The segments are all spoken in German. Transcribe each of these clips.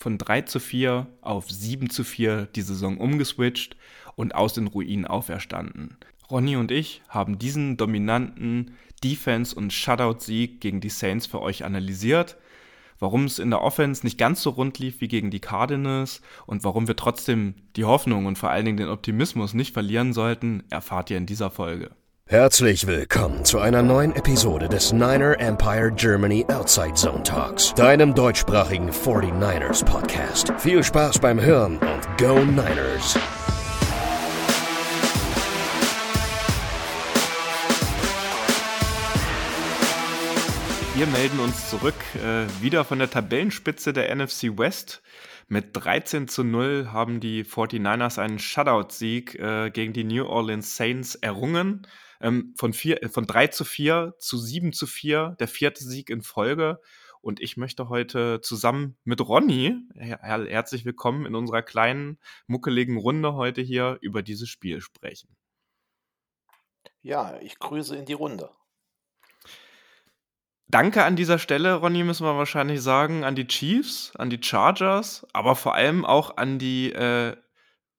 von 3 zu 4 auf 7 zu 4 die Saison umgeswitcht und aus den Ruinen auferstanden. Ronny und ich haben diesen dominanten Defense- und Shutout-Sieg gegen die Saints für euch analysiert, warum es in der Offense nicht ganz so rund lief wie gegen die Cardinals und warum wir trotzdem die Hoffnung und vor allen Dingen den Optimismus nicht verlieren sollten, erfahrt ihr in dieser Folge. Herzlich willkommen zu einer neuen Episode des Niner Empire Germany Outside Zone Talks, deinem deutschsprachigen 49ers Podcast. Viel Spaß beim Hören und Go Niners! Wir melden uns zurück, äh, wieder von der Tabellenspitze der NFC West. Mit 13 zu 0 haben die 49ers einen Shutout-Sieg äh, gegen die New Orleans Saints errungen ähm, von, vier, äh, von 3 zu 4 zu 7 zu 4, der vierte Sieg in Folge. Und ich möchte heute zusammen mit Ronny, her herzlich willkommen in unserer kleinen, muckeligen Runde heute hier über dieses Spiel sprechen. Ja, ich grüße in die Runde. Danke an dieser Stelle, Ronny, müssen wir wahrscheinlich sagen, an die Chiefs, an die Chargers, aber vor allem auch an die äh,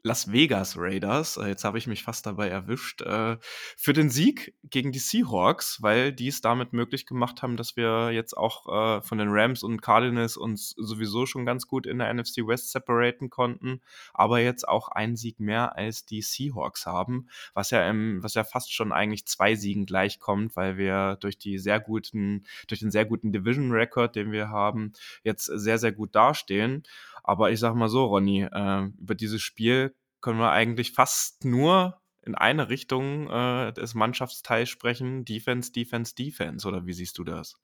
Las Vegas Raiders, äh, jetzt habe ich mich fast dabei erwischt, äh, für den Sieg gegen die Seahawks, weil die es damit möglich gemacht haben, dass wir jetzt auch äh, von den Rams und Cardinals uns sowieso schon ganz gut in der NFC West separaten konnten, aber jetzt auch einen Sieg mehr als die Seahawks haben, was ja im, was ja fast schon eigentlich zwei Siegen gleichkommt, weil wir durch die sehr guten, durch den sehr guten Division Record, den wir haben, jetzt sehr, sehr gut dastehen. Aber ich sag mal so, Ronny, äh, über dieses Spiel können wir eigentlich fast nur in eine Richtung äh, des Mannschaftsteils sprechen. Defense, Defense, Defense. Oder wie siehst du das?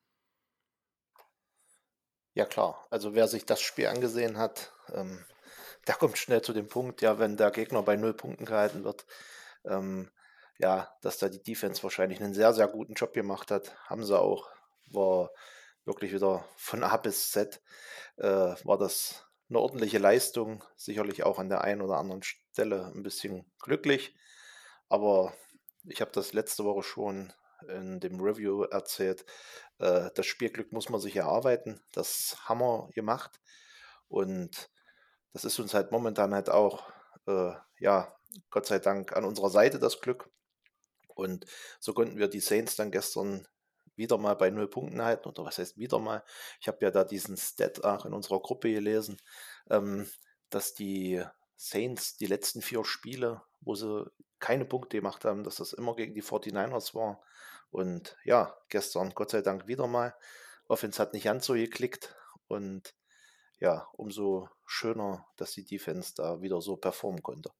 Ja klar, also wer sich das Spiel angesehen hat, ähm, der kommt schnell zu dem Punkt, ja, wenn der Gegner bei null Punkten gehalten wird, ähm, ja, dass da die Defense wahrscheinlich einen sehr, sehr guten Job gemacht hat. Haben sie auch. War wirklich wieder von A bis Z, äh, war das eine ordentliche Leistung, sicherlich auch an der einen oder anderen Stelle ein bisschen glücklich. Aber ich habe das letzte Woche schon in dem Review erzählt. Äh, das Spielglück muss man sich erarbeiten. Das haben wir gemacht. Und das ist uns halt momentan halt auch, äh, ja, Gott sei Dank an unserer Seite das Glück. Und so konnten wir die Saints dann gestern wieder mal bei null Punkten halten. Oder was heißt wieder mal? Ich habe ja da diesen Stat auch in unserer Gruppe gelesen, ähm, dass die Saints die letzten vier Spiele, wo sie keine Punkte gemacht haben, dass das immer gegen die 49ers war. Und ja, gestern Gott sei Dank wieder mal. Offense hat nicht ganz so geklickt und ja, umso schöner, dass die Defense da wieder so performen konnte.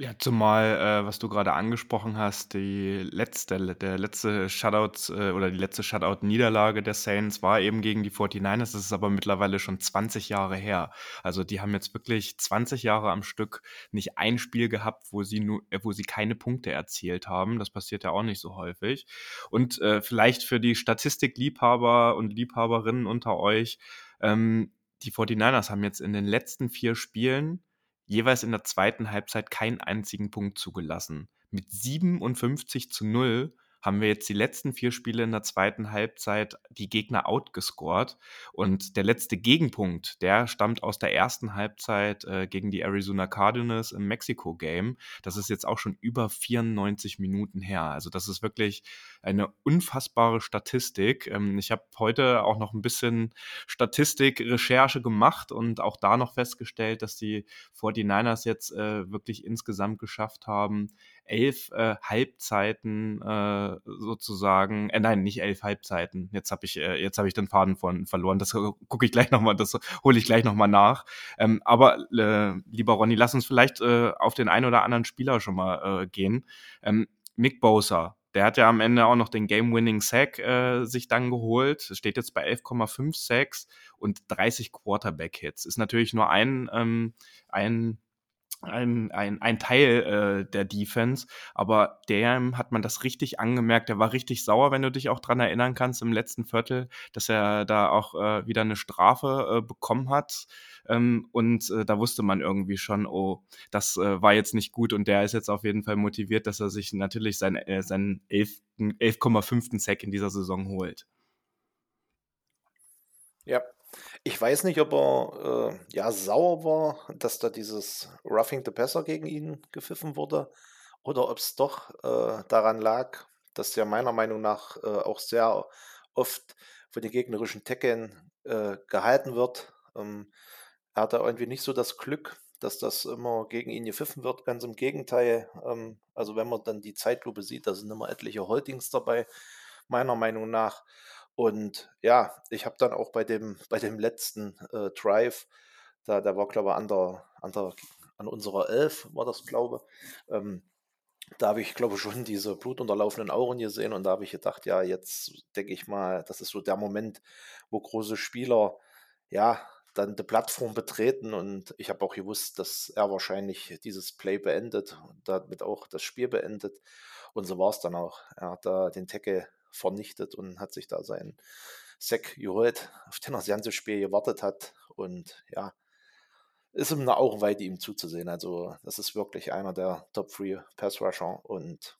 Ja, zumal, äh, was du gerade angesprochen hast, die letzte, der letzte Shutout äh, oder die letzte Shutout-Niederlage der Saints war eben gegen die 49ers. Das ist aber mittlerweile schon 20 Jahre her. Also die haben jetzt wirklich 20 Jahre am Stück nicht ein Spiel gehabt, wo sie nur, äh, wo sie keine Punkte erzielt haben. Das passiert ja auch nicht so häufig. Und äh, vielleicht für die Statistikliebhaber und Liebhaberinnen unter euch, ähm, die 49ers haben jetzt in den letzten vier Spielen jeweils in der zweiten Halbzeit keinen einzigen Punkt zugelassen. Mit 57 zu 0 haben wir jetzt die letzten vier Spiele in der zweiten Halbzeit die Gegner outgescored. Und der letzte Gegenpunkt, der stammt aus der ersten Halbzeit äh, gegen die Arizona Cardinals im Mexiko-Game. Das ist jetzt auch schon über 94 Minuten her. Also das ist wirklich eine unfassbare Statistik. Ähm, ich habe heute auch noch ein bisschen Statistik-Recherche gemacht und auch da noch festgestellt, dass die 49ers jetzt äh, wirklich insgesamt geschafft haben, elf äh, Halbzeiten äh, sozusagen, äh, nein, nicht elf Halbzeiten. Jetzt habe ich, äh, jetzt habe ich den Faden von verloren. Das gucke ich gleich nochmal, das hole ich gleich nochmal nach. Ähm, aber äh, lieber Ronny, lass uns vielleicht äh, auf den einen oder anderen Spieler schon mal äh, gehen. Ähm, Mick Bosa, der hat ja am Ende auch noch den Game-Winning-Sack äh, sich dann geholt. Steht jetzt bei 11,5 Sacks und 30 Quarterback-Hits. Ist natürlich nur ein, ähm, ein ein, ein, ein Teil äh, der Defense, aber der hat man das richtig angemerkt. Der war richtig sauer, wenn du dich auch dran erinnern kannst im letzten Viertel, dass er da auch äh, wieder eine Strafe äh, bekommen hat. Ähm, und äh, da wusste man irgendwie schon, oh, das äh, war jetzt nicht gut und der ist jetzt auf jeden Fall motiviert, dass er sich natürlich sein, äh, seinen 11,5. 11 Sack in dieser Saison holt. Ja, Ich weiß nicht, ob er, äh, ja, sauer war, dass da dieses Roughing the Passer gegen ihn gepfiffen wurde oder ob es doch, äh, daran lag, dass der meiner Meinung nach, äh, auch sehr oft von den gegnerischen Tackeln, äh, gehalten wird. Ähm, er hatte irgendwie nicht so das Glück, dass das immer gegen ihn gepfiffen wird. Ganz im Gegenteil. Ähm, also wenn man dann die Zeitlupe sieht, da sind immer etliche Holdings dabei, meiner Meinung nach. Und ja, ich habe dann auch bei dem, bei dem letzten äh, Drive, da, da war, glaube ich, an, der, an, der, an unserer Elf, war das, glaube ähm, da habe ich, glaube ich, schon diese blutunterlaufenden Augen gesehen und da habe ich gedacht, ja, jetzt denke ich mal, das ist so der Moment, wo große Spieler, ja, dann die Plattform betreten und ich habe auch gewusst, dass er wahrscheinlich dieses Play beendet und damit auch das Spiel beendet. Und so war es dann auch. Er hat da den Tackle vernichtet und hat sich da seinen Sack geholt, auf den er das ganze Spiel gewartet hat. Und ja, ist ihm eine Augenweide, ihm zuzusehen. Also, das ist wirklich einer der Top 3 Pass Rusher. Und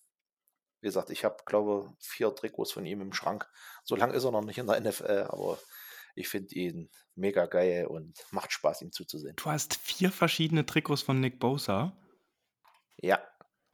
wie gesagt, ich habe, glaube vier Trikots von ihm im Schrank. So lange ist er noch nicht in der NFL, aber ich finde ihn mega geil und macht Spaß, ihm zuzusehen. Du hast vier verschiedene Trikots von Nick Bosa? Ja.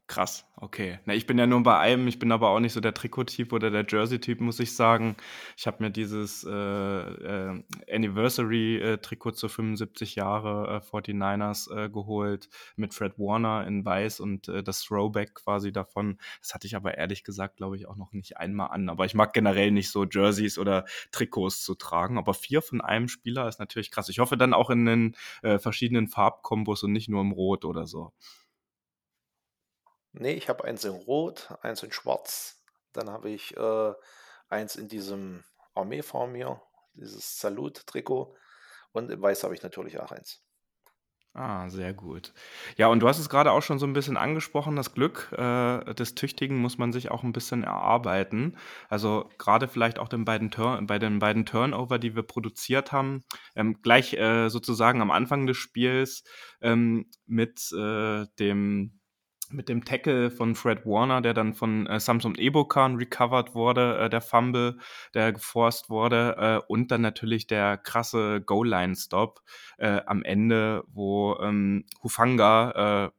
Krass, okay. Na, ich bin ja nur bei einem, ich bin aber auch nicht so der Trikot-Typ oder der Jersey-Typ, muss ich sagen. Ich habe mir dieses äh, äh, Anniversary-Trikot zu 75 Jahre äh, 49ers äh, geholt mit Fred Warner in weiß und äh, das Throwback quasi davon. Das hatte ich aber ehrlich gesagt, glaube ich, auch noch nicht einmal an. Aber ich mag generell nicht so Jerseys oder Trikots zu tragen. Aber vier von einem Spieler ist natürlich krass. Ich hoffe dann auch in den äh, verschiedenen Farbkombos und nicht nur im Rot oder so. Nee, ich habe eins in Rot, eins in Schwarz. Dann habe ich äh, eins in diesem Armeefarm hier, dieses Salut-Trikot. Und in Weiß habe ich natürlich auch eins. Ah, sehr gut. Ja, und du hast es gerade auch schon so ein bisschen angesprochen, das Glück äh, des Tüchtigen muss man sich auch ein bisschen erarbeiten. Also gerade vielleicht auch den beiden bei den beiden Turnover, die wir produziert haben, ähm, gleich äh, sozusagen am Anfang des Spiels ähm, mit äh, dem mit dem Tackle von Fred Warner, der dann von äh, Samson Ebokan recovered wurde, äh, der Fumble, der geforst wurde, äh, und dann natürlich der krasse Goal-Line-Stop äh, am Ende, wo ähm, Hufanga äh,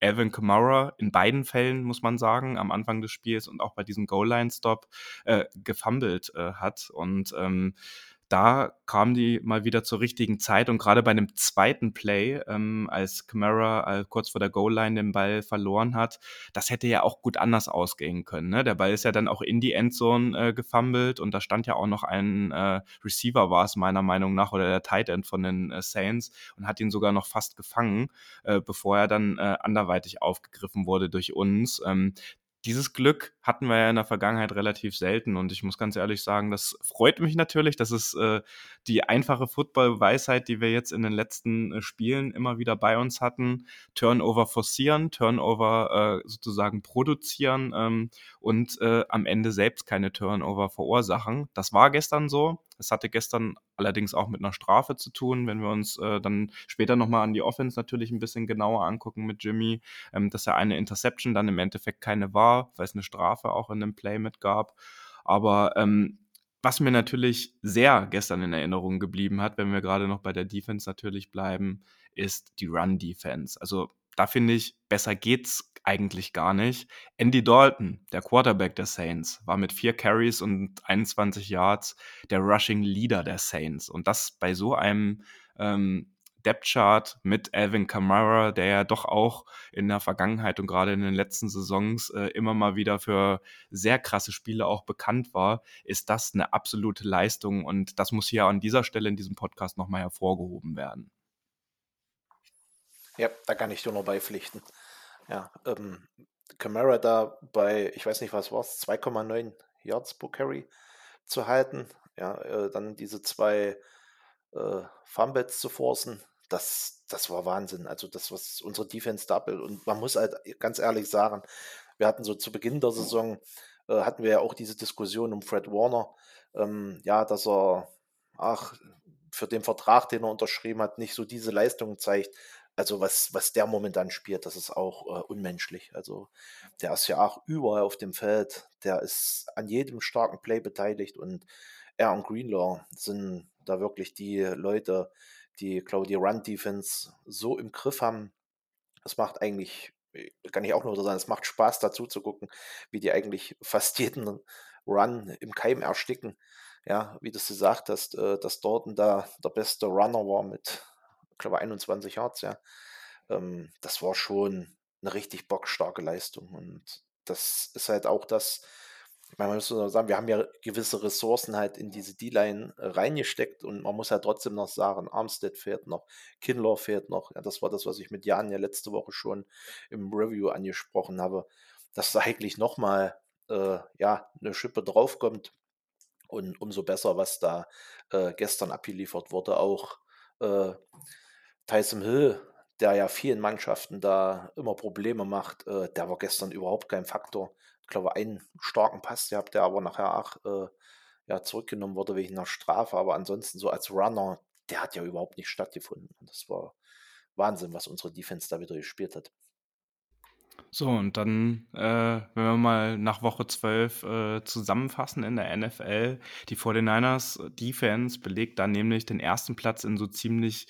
Alvin Kamara in beiden Fällen, muss man sagen, am Anfang des Spiels und auch bei diesem Goal-Line-Stop äh, gefummelt äh, hat. Und ähm, da kamen die mal wieder zur richtigen Zeit und gerade bei einem zweiten Play, ähm, als Camara äh, kurz vor der Goal-Line den Ball verloren hat, das hätte ja auch gut anders ausgehen können. Ne? Der Ball ist ja dann auch in die Endzone äh, gefummelt und da stand ja auch noch ein äh, Receiver, war es meiner Meinung nach, oder der Tight End von den äh, Saints und hat ihn sogar noch fast gefangen, äh, bevor er dann äh, anderweitig aufgegriffen wurde durch uns. Ähm, dieses Glück hatten wir ja in der Vergangenheit relativ selten und ich muss ganz ehrlich sagen, das freut mich natürlich. Das ist äh, die einfache Football-Weisheit, die wir jetzt in den letzten äh, Spielen immer wieder bei uns hatten. Turnover forcieren, Turnover äh, sozusagen produzieren ähm, und äh, am Ende selbst keine Turnover verursachen. Das war gestern so. Es hatte gestern allerdings auch mit einer Strafe zu tun, wenn wir uns äh, dann später nochmal an die Offense natürlich ein bisschen genauer angucken mit Jimmy, ähm, dass er eine Interception dann im Endeffekt keine war, weil es eine Strafe auch in dem Play mit gab. Aber ähm, was mir natürlich sehr gestern in Erinnerung geblieben hat, wenn wir gerade noch bei der Defense natürlich bleiben, ist die Run-Defense. Also da finde ich, besser geht's eigentlich gar nicht. Andy Dalton, der Quarterback der Saints, war mit vier Carries und 21 Yards der Rushing Leader der Saints. Und das bei so einem ähm, Depth Chart mit Alvin Kamara, der ja doch auch in der Vergangenheit und gerade in den letzten Saisons äh, immer mal wieder für sehr krasse Spiele auch bekannt war, ist das eine absolute Leistung und das muss hier an dieser Stelle in diesem Podcast nochmal hervorgehoben werden. Ja, da kann ich dir nur beipflichten. Ja, ähm, Camara da bei, ich weiß nicht, was war es, 2,9 Yards pro Carry zu halten. Ja, äh, dann diese zwei äh, Fumbles zu forcen, das, das war Wahnsinn. Also das, was unsere Defense da und man muss halt ganz ehrlich sagen, wir hatten so zu Beginn der Saison, äh, hatten wir ja auch diese Diskussion um Fred Warner, ähm, ja, dass er, ach, für den Vertrag, den er unterschrieben hat, nicht so diese Leistungen zeigt. Also was, was der momentan spielt, das ist auch äh, unmenschlich. Also der ist ja auch überall auf dem Feld, der ist an jedem starken Play beteiligt und er und Greenlaw sind da wirklich die Leute, die, glaube die Run-Defense so im Griff haben. Es macht eigentlich, äh, kann ich auch nur sagen, es macht Spaß dazu zu gucken, wie die eigentlich fast jeden Run im Keim ersticken. Ja, wie du es gesagt hast, äh, dass Dorton da der beste Runner war mit, glaube, 21 Yards, ja. Ähm, das war schon eine richtig bockstarke Leistung. Und das ist halt auch das, man muss sagen, wir haben ja gewisse Ressourcen halt in diese D-Line äh, reingesteckt und man muss ja trotzdem noch sagen, Armstead fährt noch, Kinlaw fährt noch. Ja, das war das, was ich mit Jan ja letzte Woche schon im Review angesprochen habe, dass da eigentlich nochmal äh, ja, eine Schippe draufkommt und umso besser, was da äh, gestern abgeliefert wurde. Auch äh, Tyson Hill, der ja vielen Mannschaften da immer Probleme macht, äh, der war gestern überhaupt kein Faktor. Ich glaube, einen starken Pass gehabt, der aber nachher auch äh, ja, zurückgenommen wurde wegen einer Strafe. Aber ansonsten so als Runner, der hat ja überhaupt nicht stattgefunden. Und das war Wahnsinn, was unsere Defense da wieder gespielt hat. So, und dann, äh, wenn wir mal nach Woche 12 äh, zusammenfassen in der NFL, die 49ers Defense belegt dann nämlich den ersten Platz in so ziemlich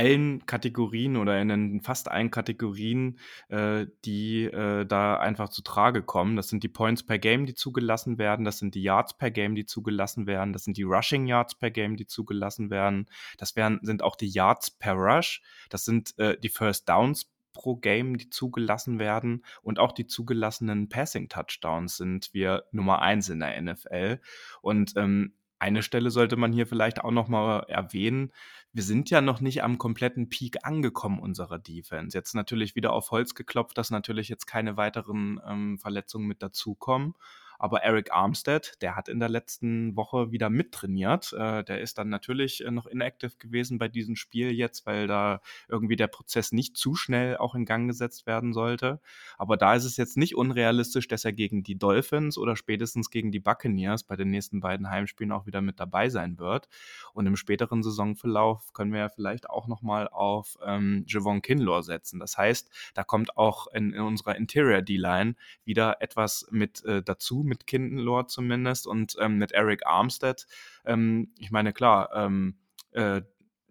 allen Kategorien oder in fast allen Kategorien, äh, die äh, da einfach zu Trage kommen. Das sind die Points per Game, die zugelassen werden, das sind die Yards per Game, die zugelassen werden, das sind die Rushing Yards per Game, die zugelassen werden, das wären, sind auch die Yards per Rush, das sind äh, die First Downs pro Game, die zugelassen werden und auch die zugelassenen Passing Touchdowns sind wir Nummer eins in der NFL. Und ähm, eine Stelle sollte man hier vielleicht auch noch mal erwähnen. Wir sind ja noch nicht am kompletten Peak angekommen unserer Defense. Jetzt natürlich wieder auf Holz geklopft, dass natürlich jetzt keine weiteren ähm, Verletzungen mit dazukommen. Aber Eric Armstead, der hat in der letzten Woche wieder mittrainiert. Äh, der ist dann natürlich äh, noch inactive gewesen bei diesem Spiel jetzt, weil da irgendwie der Prozess nicht zu schnell auch in Gang gesetzt werden sollte. Aber da ist es jetzt nicht unrealistisch, dass er gegen die Dolphins oder spätestens gegen die Buccaneers bei den nächsten beiden Heimspielen auch wieder mit dabei sein wird. Und im späteren Saisonverlauf können wir ja vielleicht auch nochmal auf ähm, Javon Kinlaw setzen. Das heißt, da kommt auch in, in unserer Interior D-Line wieder etwas mit äh, dazu, mit Kindenlore zumindest und ähm, mit Eric Armstead. Ähm, ich meine, klar, ähm, äh,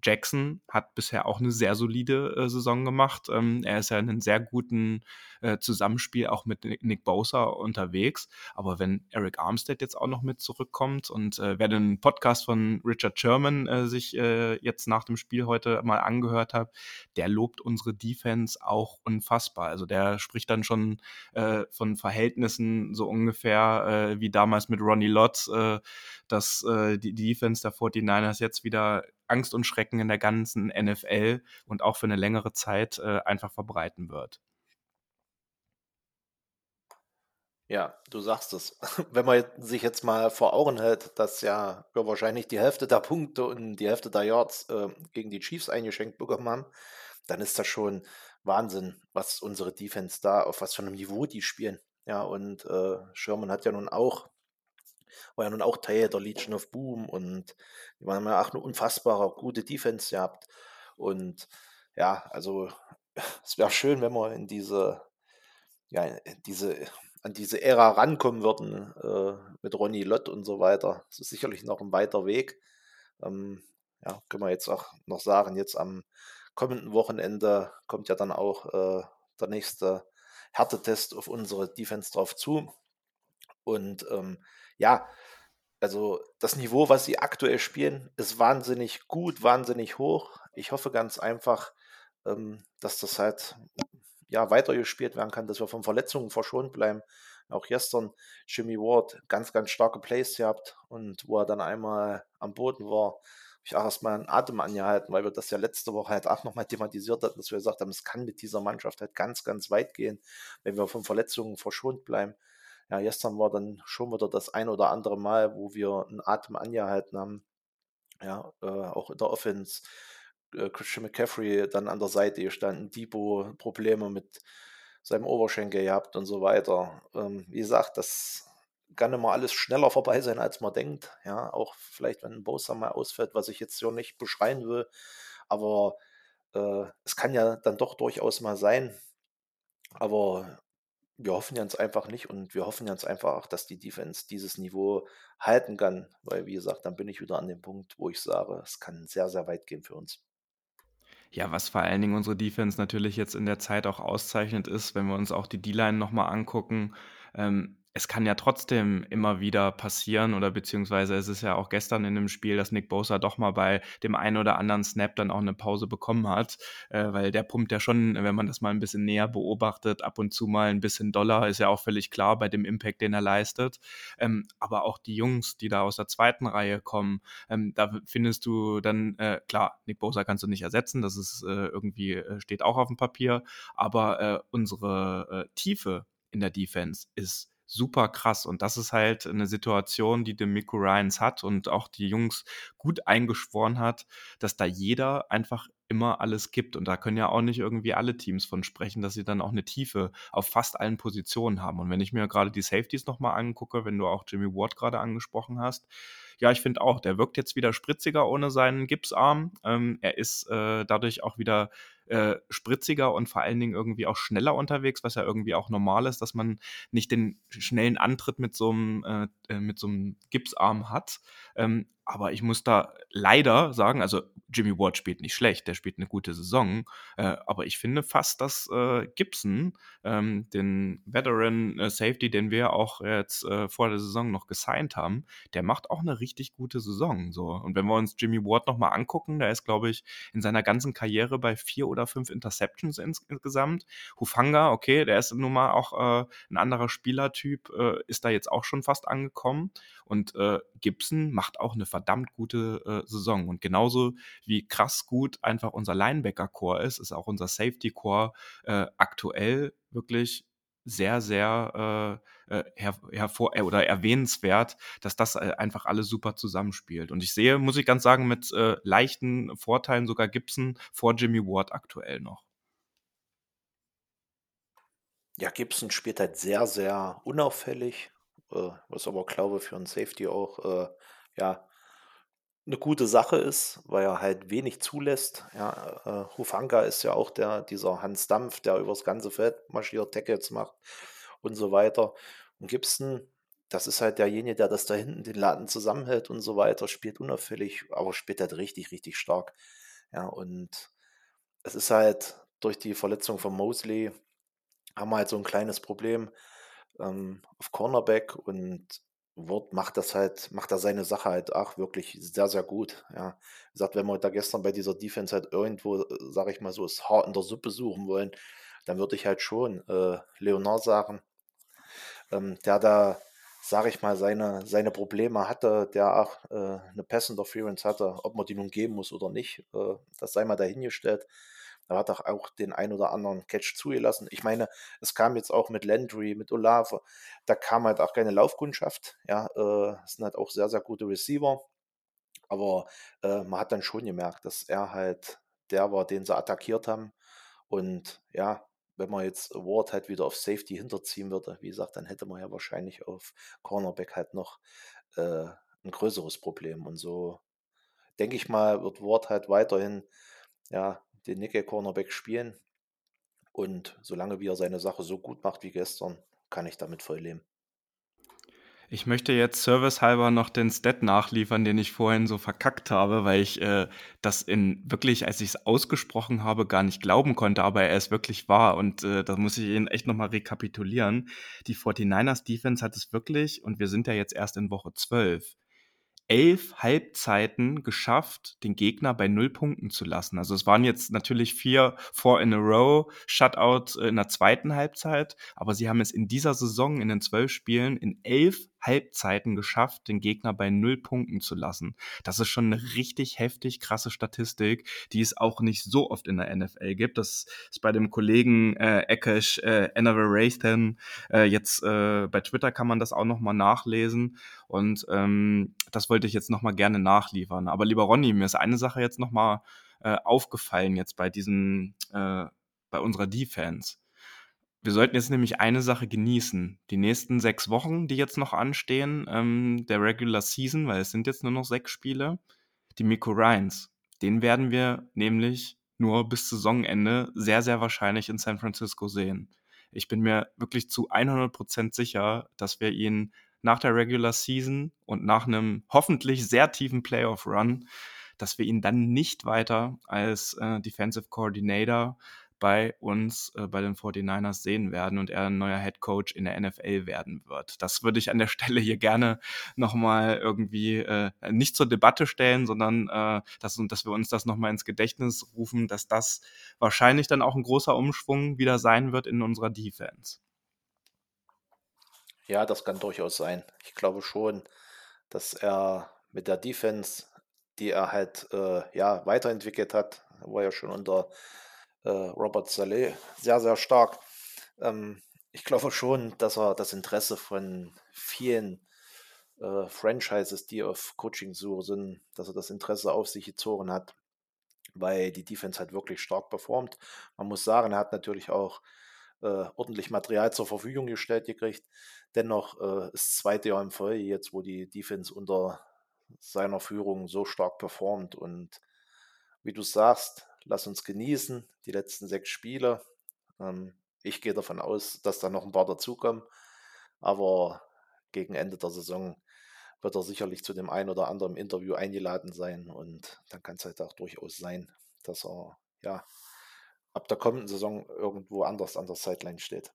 Jackson hat bisher auch eine sehr solide äh, Saison gemacht. Ähm, er ist ja in einem sehr guten äh, Zusammenspiel auch mit Nick Bosa unterwegs. Aber wenn Eric Armstead jetzt auch noch mit zurückkommt und äh, wer den Podcast von Richard Sherman äh, sich äh, jetzt nach dem Spiel heute mal angehört hat, der lobt unsere Defense auch unfassbar. Also der spricht dann schon äh, von Verhältnissen so ungefähr wie damals mit Ronnie Lott, dass die Defense der 49ers jetzt wieder Angst und Schrecken in der ganzen NFL und auch für eine längere Zeit äh, einfach verbreiten wird. Ja, du sagst es. Wenn man sich jetzt mal vor Augen hält, dass ja wir wahrscheinlich die Hälfte der Punkte und die Hälfte der Yards äh, gegen die Chiefs eingeschenkt bekommen haben, dann ist das schon Wahnsinn, was unsere Defense da, auf was für einem Niveau die spielen. Ja, und äh, Sherman hat ja nun auch war ja nun auch Teil der Legion of Boom und die haben ja auch eine unfassbare gute Defense gehabt. Und ja, also es wäre schön, wenn wir in diese, ja, diese, an diese Ära rankommen würden äh, mit Ronny Lott und so weiter. Das ist sicherlich noch ein weiter Weg. Ähm, ja, können wir jetzt auch noch sagen, jetzt am kommenden Wochenende kommt ja dann auch äh, der nächste Härtetest auf unsere Defense drauf zu. Und ähm, ja, also das Niveau, was sie aktuell spielen, ist wahnsinnig gut, wahnsinnig hoch. Ich hoffe ganz einfach, ähm, dass das halt ja weitergespielt werden kann, dass wir von Verletzungen verschont bleiben. Auch gestern Jimmy Ward ganz, ganz starke Plays gehabt und wo er dann einmal am Boden war, habe ich auch erstmal einen Atem angehalten, weil wir das ja letzte Woche halt auch nochmal thematisiert hatten, dass wir gesagt haben, es kann mit dieser Mannschaft halt ganz, ganz weit gehen, wenn wir von Verletzungen verschont bleiben. Ja, gestern war dann schon wieder das ein oder andere Mal, wo wir einen Atem angehalten haben. Ja, äh, auch in der Offense. Äh, Christian McCaffrey dann an der Seite gestanden, Debo Probleme mit seinem Oberschenkel gehabt und so weiter. Ähm, wie gesagt, das kann immer alles schneller vorbei sein, als man denkt. Ja, auch vielleicht, wenn ein Bosa mal ausfällt, was ich jetzt so nicht beschreien will. Aber äh, es kann ja dann doch durchaus mal sein. Aber wir hoffen ganz einfach nicht und wir hoffen ganz einfach auch, dass die Defense dieses Niveau halten kann, weil wie gesagt, dann bin ich wieder an dem Punkt, wo ich sage, es kann sehr, sehr weit gehen für uns. Ja, was vor allen Dingen unsere Defense natürlich jetzt in der Zeit auch auszeichnet ist, wenn wir uns auch die D-Line nochmal angucken, ähm, es kann ja trotzdem immer wieder passieren oder beziehungsweise es ist ja auch gestern in dem Spiel, dass Nick Bosa doch mal bei dem einen oder anderen Snap dann auch eine Pause bekommen hat, äh, weil der pumpt ja schon, wenn man das mal ein bisschen näher beobachtet, ab und zu mal ein bisschen Dollar, ist ja auch völlig klar bei dem Impact, den er leistet. Ähm, aber auch die Jungs, die da aus der zweiten Reihe kommen, ähm, da findest du dann, äh, klar, Nick Bosa kannst du nicht ersetzen, das ist äh, irgendwie, äh, steht auch auf dem Papier, aber äh, unsere äh, Tiefe in der Defense ist super krass. Und das ist halt eine Situation, die dem Miku Ryans hat und auch die Jungs gut eingeschworen hat, dass da jeder einfach immer alles gibt. Und da können ja auch nicht irgendwie alle Teams von sprechen, dass sie dann auch eine Tiefe auf fast allen Positionen haben. Und wenn ich mir gerade die Safeties nochmal angucke, wenn du auch Jimmy Ward gerade angesprochen hast, ja, ich finde auch, der wirkt jetzt wieder spritziger ohne seinen Gipsarm. Ähm, er ist äh, dadurch auch wieder äh, spritziger und vor allen Dingen irgendwie auch schneller unterwegs, was ja irgendwie auch normal ist, dass man nicht den schnellen Antritt mit so einem, äh, äh mit so einem Gipsarm hat. Ähm, aber ich muss da leider sagen, also Jimmy Ward spielt nicht schlecht, der spielt eine gute Saison, äh, aber ich finde fast, dass äh, Gibson, ähm, den Veteran äh, Safety, den wir auch jetzt äh, vor der Saison noch gesigned haben, der macht auch eine richtig gute Saison. So. Und wenn wir uns Jimmy Ward nochmal angucken, der ist, glaube ich, in seiner ganzen Karriere bei vier oder fünf Interceptions ins insgesamt. Hufanga, okay, der ist nun mal auch äh, ein anderer Spielertyp, äh, ist da jetzt auch schon fast angekommen. Und Gibson macht auch eine verdammt gute äh, Saison. Und genauso wie krass gut einfach unser Linebacker-Core ist, ist auch unser Safety-Core äh, aktuell wirklich sehr, sehr äh, äh her hervor äh, oder erwähnenswert, dass das äh, einfach alles super zusammenspielt. Und ich sehe, muss ich ganz sagen, mit äh, leichten Vorteilen sogar Gibson vor Jimmy Ward aktuell noch. Ja, Gibson spielt halt sehr, sehr unauffällig, was aber glaube für einen Safety auch ja eine gute Sache ist, weil er halt wenig zulässt. Ja, äh, Hufanga ist ja auch der, dieser Hans Dampf, der übers ganze Feld marschiert, Tackles macht und so weiter. Und Gibson, das ist halt derjenige, der das da hinten den Laden zusammenhält und so weiter, spielt unauffällig, aber spielt halt richtig, richtig stark. Ja, und es ist halt durch die Verletzung von Mosley haben wir halt so ein kleines Problem ähm, auf Cornerback und Wort macht das halt, macht er seine Sache halt auch wirklich sehr, sehr gut. Ja, wie gesagt, wenn wir da gestern bei dieser Defense halt irgendwo, äh, sage ich mal so, das Haar in der Suppe suchen wollen, dann würde ich halt schon äh, Leonard sagen, ähm, der da, sage ich mal, seine, seine Probleme hatte, der auch äh, eine Pass Interference hatte, ob man die nun geben muss oder nicht, äh, das sei mal dahingestellt. Er hat auch, auch den ein oder anderen Catch zugelassen. Ich meine, es kam jetzt auch mit Landry, mit Olave, da kam halt auch keine Laufkundschaft. Ja, äh, sind halt auch sehr, sehr gute Receiver. Aber äh, man hat dann schon gemerkt, dass er halt der war, den sie attackiert haben. Und ja, wenn man jetzt Ward halt wieder auf Safety hinterziehen würde, wie gesagt, dann hätte man ja wahrscheinlich auf Cornerback halt noch äh, ein größeres Problem. Und so denke ich mal, wird Ward halt weiterhin ja, den Nickel Cornerback spielen. Und solange wie er seine Sache so gut macht wie gestern, kann ich damit voll leben. Ich möchte jetzt servicehalber noch den Stat nachliefern, den ich vorhin so verkackt habe, weil ich äh, das in wirklich, als ich es ausgesprochen habe, gar nicht glauben konnte, aber er ist wirklich wahr und äh, da muss ich Ihnen echt nochmal rekapitulieren. Die 49ers Defense hat es wirklich, und wir sind ja jetzt erst in Woche 12, elf Halbzeiten geschafft, den Gegner bei null Punkten zu lassen. Also es waren jetzt natürlich vier four in a row Shutout in der zweiten Halbzeit, aber sie haben es in dieser Saison in den zwölf Spielen in elf Halbzeiten geschafft, den Gegner bei null Punkten zu lassen. Das ist schon eine richtig heftig krasse Statistik, die es auch nicht so oft in der NFL gibt. Das ist bei dem Kollegen äh, Ekesh äh, Rathan äh, jetzt äh, bei Twitter kann man das auch noch mal nachlesen und ähm, das wollte ich jetzt noch mal gerne nachliefern. Aber lieber Ronny, mir ist eine Sache jetzt noch mal äh, aufgefallen jetzt bei diesen äh, bei unserer Defense. Wir sollten jetzt nämlich eine Sache genießen. Die nächsten sechs Wochen, die jetzt noch anstehen, ähm, der Regular Season, weil es sind jetzt nur noch sechs Spiele, die Miko Ryans, den werden wir nämlich nur bis Saisonende sehr, sehr wahrscheinlich in San Francisco sehen. ich bin mir wirklich zu 100% sicher, dass wir ihn nach der Regular Season und nach einem hoffentlich sehr tiefen Playoff Run, dass wir ihn dann nicht weiter als äh, Defensive Coordinator bei uns, äh, bei den 49ers sehen werden und er ein neuer Head Coach in der NFL werden wird. Das würde ich an der Stelle hier gerne nochmal irgendwie äh, nicht zur Debatte stellen, sondern äh, dass, dass wir uns das nochmal ins Gedächtnis rufen, dass das wahrscheinlich dann auch ein großer Umschwung wieder sein wird in unserer Defense. Ja, das kann durchaus sein. Ich glaube schon, dass er mit der Defense, die er halt äh, ja, weiterentwickelt hat, war ja schon unter äh, Robert Saleh sehr, sehr stark. Ähm, ich glaube schon, dass er das Interesse von vielen äh, Franchises, die auf Coaching-Suche sind, dass er das Interesse auf sich gezogen hat, weil die Defense halt wirklich stark performt. Man muss sagen, er hat natürlich auch äh, ordentlich Material zur Verfügung gestellt gekriegt. Dennoch äh, ist zweite Jahr im Folge jetzt, wo die Defense unter seiner Führung so stark performt. Und wie du sagst, lass uns genießen, die letzten sechs Spiele. Ähm, ich gehe davon aus, dass da noch ein paar dazukommen. Aber gegen Ende der Saison wird er sicherlich zu dem einen oder anderen Interview eingeladen sein. Und dann kann es halt auch durchaus sein, dass er ja ab der kommenden Saison irgendwo anders an der Sideline steht.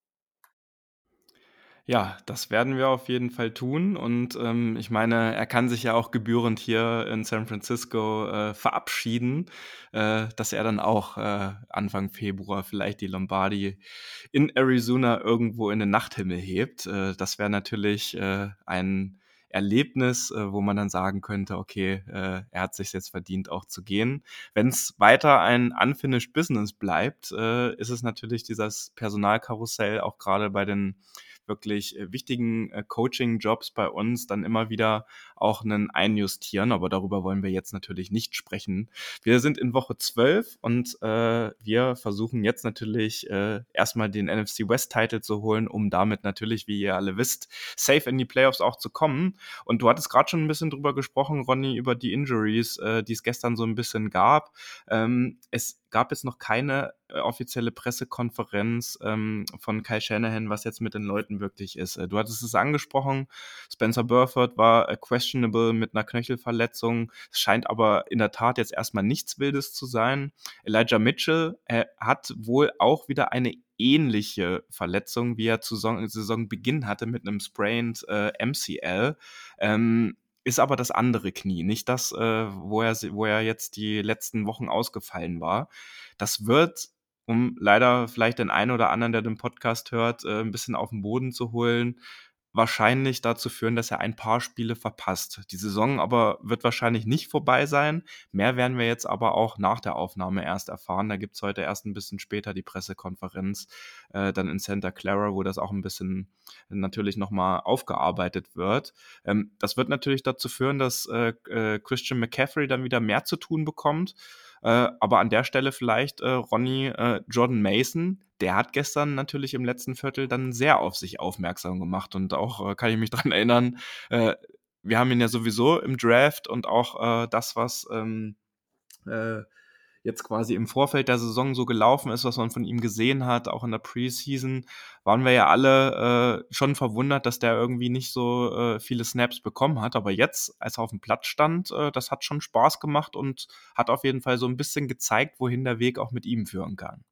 Ja, das werden wir auf jeden Fall tun. Und ähm, ich meine, er kann sich ja auch gebührend hier in San Francisco äh, verabschieden, äh, dass er dann auch äh, Anfang Februar vielleicht die Lombardi in Arizona irgendwo in den Nachthimmel hebt. Äh, das wäre natürlich äh, ein Erlebnis, äh, wo man dann sagen könnte, okay, er hat sich jetzt verdient, auch zu gehen. Wenn es weiter ein unfinished Business bleibt, ist es natürlich dieses Personalkarussell auch gerade bei den wirklich äh, wichtigen äh, Coaching-Jobs bei uns dann immer wieder auch einen einjustieren. Aber darüber wollen wir jetzt natürlich nicht sprechen. Wir sind in Woche 12 und äh, wir versuchen jetzt natürlich äh, erstmal den NFC West-Title zu holen, um damit natürlich, wie ihr alle wisst, safe in die Playoffs auch zu kommen. Und du hattest gerade schon ein bisschen drüber gesprochen, Ronny, über die Injuries, äh, die es gestern so ein bisschen gab. Ähm, es gab es noch keine äh, offizielle Pressekonferenz ähm, von Kai Shanahan, was jetzt mit den Leuten wirklich ist. Äh, du hattest es angesprochen, Spencer Burford war äh, questionable mit einer Knöchelverletzung. Es scheint aber in der Tat jetzt erstmal nichts Wildes zu sein. Elijah Mitchell äh, hat wohl auch wieder eine ähnliche Verletzung, wie er zu Saison, Saisonbeginn hatte mit einem sprained äh, MCL. Ähm, ist aber das andere Knie, nicht das, äh, wo, er, wo er jetzt die letzten Wochen ausgefallen war. Das wird, um leider vielleicht den einen oder anderen, der den Podcast hört, äh, ein bisschen auf den Boden zu holen, wahrscheinlich dazu führen, dass er ein paar Spiele verpasst. Die Saison aber wird wahrscheinlich nicht vorbei sein. Mehr werden wir jetzt aber auch nach der Aufnahme erst erfahren. Da gibt es heute erst ein bisschen später die Pressekonferenz, äh, dann in Santa Clara, wo das auch ein bisschen natürlich nochmal aufgearbeitet wird. Ähm, das wird natürlich dazu führen, dass äh, äh, Christian McCaffrey dann wieder mehr zu tun bekommt. Äh, aber an der Stelle vielleicht, äh, Ronny, äh, Jordan Mason, der hat gestern natürlich im letzten Viertel dann sehr auf sich aufmerksam gemacht. Und auch äh, kann ich mich dran erinnern, äh, wir haben ihn ja sowieso im Draft und auch äh, das, was ähm, jetzt quasi im Vorfeld der Saison so gelaufen ist, was man von ihm gesehen hat, auch in der Preseason, waren wir ja alle äh, schon verwundert, dass der irgendwie nicht so äh, viele Snaps bekommen hat. Aber jetzt, als er auf dem Platz stand, äh, das hat schon Spaß gemacht und hat auf jeden Fall so ein bisschen gezeigt, wohin der Weg auch mit ihm führen kann.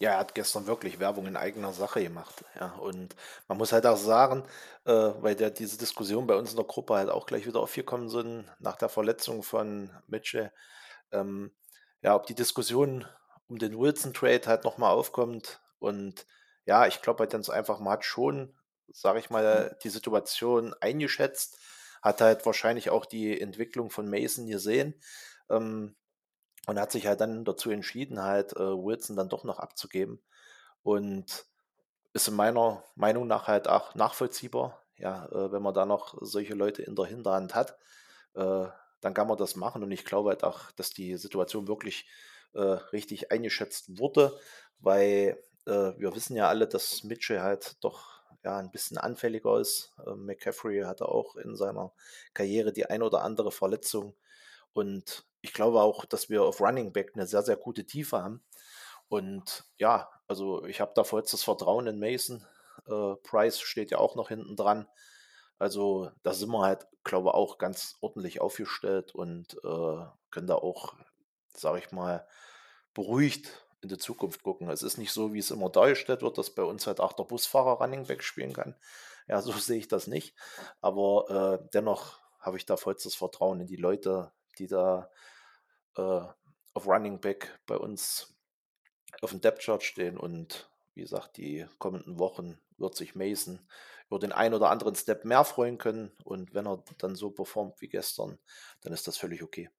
Ja, er hat gestern wirklich Werbung in eigener Sache gemacht. Ja, und man muss halt auch sagen, äh, weil der diese Diskussion bei uns in der Gruppe halt auch gleich wieder aufgekommen sind nach der Verletzung von Mitchell, ähm, ja, ob die Diskussion um den Wilson-Trade halt nochmal aufkommt. Und ja, ich glaube halt ganz einfach, man hat schon, sage ich mal, die Situation eingeschätzt, hat halt wahrscheinlich auch die Entwicklung von Mason gesehen. Ähm, und hat sich halt dann dazu entschieden, halt äh, Wilson dann doch noch abzugeben. Und ist in meiner Meinung nach halt auch nachvollziehbar. Ja, äh, wenn man da noch solche Leute in der Hinterhand hat, äh, dann kann man das machen. Und ich glaube halt auch, dass die Situation wirklich äh, richtig eingeschätzt wurde, weil äh, wir wissen ja alle, dass Mitchell halt doch ja, ein bisschen anfälliger ist. Äh, McCaffrey hatte auch in seiner Karriere die ein oder andere Verletzung. Und ich glaube auch, dass wir auf Running Back eine sehr, sehr gute Tiefe haben. Und ja, also ich habe da vollstes Vertrauen in Mason. Äh, Price steht ja auch noch hinten dran. Also da sind wir halt, glaube ich, auch ganz ordentlich aufgestellt und äh, können da auch, sage ich mal, beruhigt in die Zukunft gucken. Es ist nicht so, wie es immer dargestellt wird, dass bei uns halt auch der Busfahrer Running Back spielen kann. Ja, so sehe ich das nicht. Aber äh, dennoch habe ich da vollstes Vertrauen in die Leute, die da äh, auf Running Back bei uns auf dem Depth Chart stehen. Und wie gesagt, die kommenden Wochen wird sich Mason über den einen oder anderen Step mehr freuen können. Und wenn er dann so performt wie gestern, dann ist das völlig okay.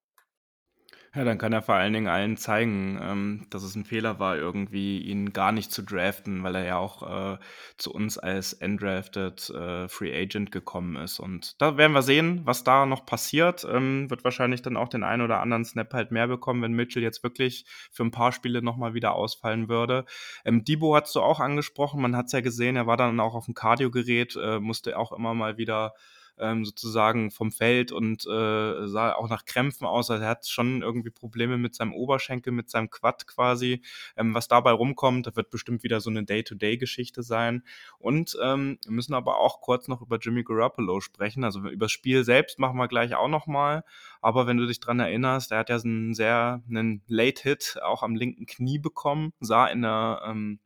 Ja, dann kann er vor allen Dingen allen zeigen, ähm, dass es ein Fehler war, irgendwie ihn gar nicht zu draften, weil er ja auch äh, zu uns als undrafted äh, Free Agent gekommen ist. Und da werden wir sehen, was da noch passiert. Ähm, wird wahrscheinlich dann auch den einen oder anderen Snap halt mehr bekommen, wenn Mitchell jetzt wirklich für ein paar Spiele nochmal wieder ausfallen würde. Ähm, Debo hast du auch angesprochen, man hat es ja gesehen, er war dann auch auf dem Kardiogerät, äh, musste auch immer mal wieder ähm, sozusagen vom Feld und äh, sah auch nach Krämpfen aus. Also er hat schon irgendwie Probleme mit seinem Oberschenkel, mit seinem Quad quasi. Ähm, was dabei rumkommt, das wird bestimmt wieder so eine Day-to-Day-Geschichte sein. Und ähm, wir müssen aber auch kurz noch über Jimmy Garoppolo sprechen. Also über das Spiel selbst machen wir gleich auch nochmal. Aber wenn du dich dran erinnerst, er hat ja einen sehr einen Late-Hit auch am linken Knie bekommen, sah in der ähm,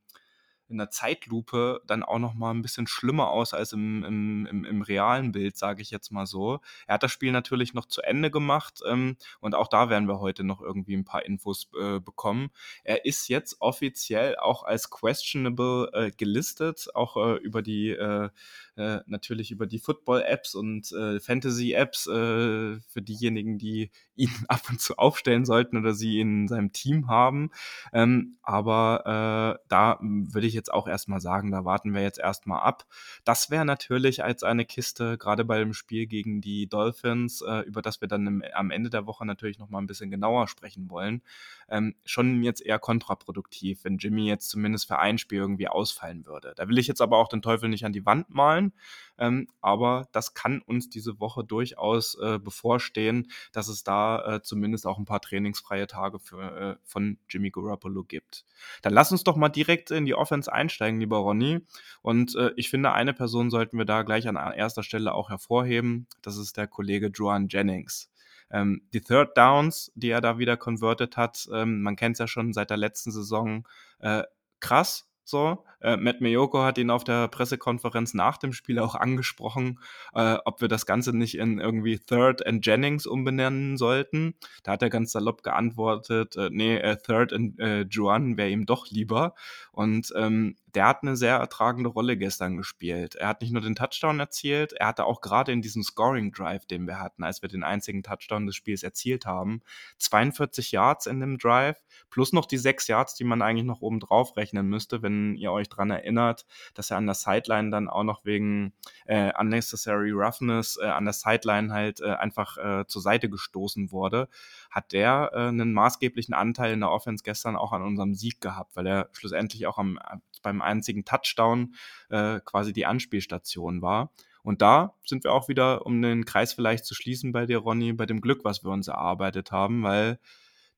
in der Zeitlupe dann auch noch mal ein bisschen schlimmer aus als im, im, im, im realen Bild, sage ich jetzt mal so. Er hat das Spiel natürlich noch zu Ende gemacht ähm, und auch da werden wir heute noch irgendwie ein paar Infos äh, bekommen. Er ist jetzt offiziell auch als questionable äh, gelistet, auch äh, über die äh, äh, natürlich über die Football-Apps und äh, Fantasy-Apps für diejenigen, die ihn ab und zu aufstellen sollten oder sie in seinem Team haben. Ähm, aber da würde ich jetzt jetzt auch erstmal sagen, da warten wir jetzt erstmal ab. Das wäre natürlich als eine Kiste, gerade bei dem Spiel gegen die Dolphins, äh, über das wir dann im, am Ende der Woche natürlich nochmal ein bisschen genauer sprechen wollen, ähm, schon jetzt eher kontraproduktiv, wenn Jimmy jetzt zumindest für ein Spiel irgendwie ausfallen würde. Da will ich jetzt aber auch den Teufel nicht an die Wand malen, ähm, aber das kann uns diese Woche durchaus äh, bevorstehen, dass es da äh, zumindest auch ein paar trainingsfreie Tage für, äh, von Jimmy Garoppolo gibt. Dann lass uns doch mal direkt in die Offense einsteigen, lieber Ronny. Und äh, ich finde, eine Person sollten wir da gleich an erster Stelle auch hervorheben. Das ist der Kollege Joan Jennings. Ähm, die Third Downs, die er da wieder converted hat, ähm, man kennt es ja schon seit der letzten Saison, äh, krass. So, äh, Matt Mayoko hat ihn auf der Pressekonferenz nach dem Spiel auch angesprochen, äh, ob wir das Ganze nicht in irgendwie Third and Jennings umbenennen sollten. Da hat er ganz salopp geantwortet, äh, nee, äh, Third and äh, Juan wäre ihm doch lieber. Und ähm, der hat eine sehr ertragende Rolle gestern gespielt. Er hat nicht nur den Touchdown erzielt, er hatte auch gerade in diesem Scoring Drive, den wir hatten, als wir den einzigen Touchdown des Spiels erzielt haben, 42 Yards in dem Drive, plus noch die sechs Yards, die man eigentlich noch oben drauf rechnen müsste, wenn ihr euch daran erinnert, dass er an der Sideline dann auch noch wegen äh, unnecessary roughness äh, an der Sideline halt äh, einfach äh, zur Seite gestoßen wurde, hat der äh, einen maßgeblichen Anteil in der Offense gestern auch an unserem Sieg gehabt, weil er schlussendlich auch am, beim einzigen Touchdown äh, quasi die Anspielstation war. Und da sind wir auch wieder, um den Kreis vielleicht zu schließen bei dir, Ronny, bei dem Glück, was wir uns erarbeitet haben, weil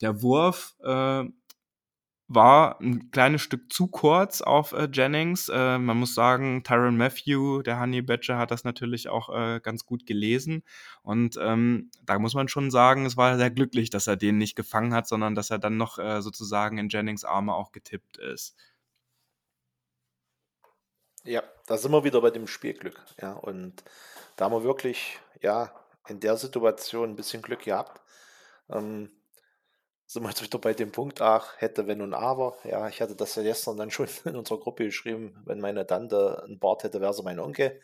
der Wurf äh, war ein kleines Stück zu kurz auf äh, Jennings. Äh, man muss sagen, Tyron Matthew, der Honey Badger, hat das natürlich auch äh, ganz gut gelesen. Und ähm, da muss man schon sagen, es war sehr glücklich, dass er den nicht gefangen hat, sondern dass er dann noch äh, sozusagen in Jennings Arme auch getippt ist. Ja, da sind wir wieder bei dem Spielglück. Ja, und da haben wir wirklich, ja, in der Situation ein bisschen Glück gehabt. Ähm, sind wir jetzt wieder bei dem Punkt, ach, hätte, wenn und aber. Ja, ich hatte das ja gestern dann schon in unserer Gruppe geschrieben, wenn meine Tante ein Bart hätte, wäre sie mein Onkel.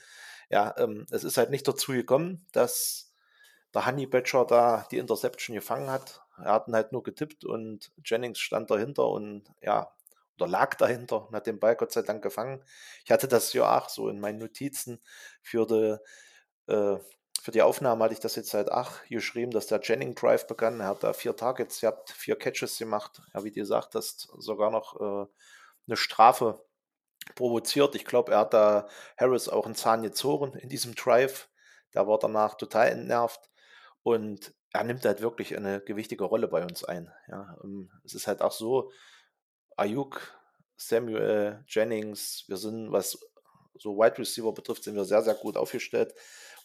Ja, ähm, es ist halt nicht dazu gekommen, dass der Honey Badger da die Interception gefangen hat. Er hat ihn halt nur getippt und Jennings stand dahinter und ja, oder lag dahinter und hat den Ball Gott sei Dank gefangen. Ich hatte das ja auch so in meinen Notizen für die, äh, für die Aufnahme hatte ich das jetzt seit ach geschrieben, dass der Jennings Drive begann. Er hat da vier Targets gehabt, vier Catches gemacht. Ja, wie du gesagt hast, sogar noch äh, eine Strafe provoziert. Ich glaube, er hat da Harris auch einen Zahn gezogen in diesem Drive. Der war danach total entnervt. Und er nimmt halt wirklich eine gewichtige Rolle bei uns ein. Ja, ähm, es ist halt auch so, Ayuk, Samuel, Jennings, wir sind, was so Wide Receiver betrifft, sind wir sehr, sehr gut aufgestellt.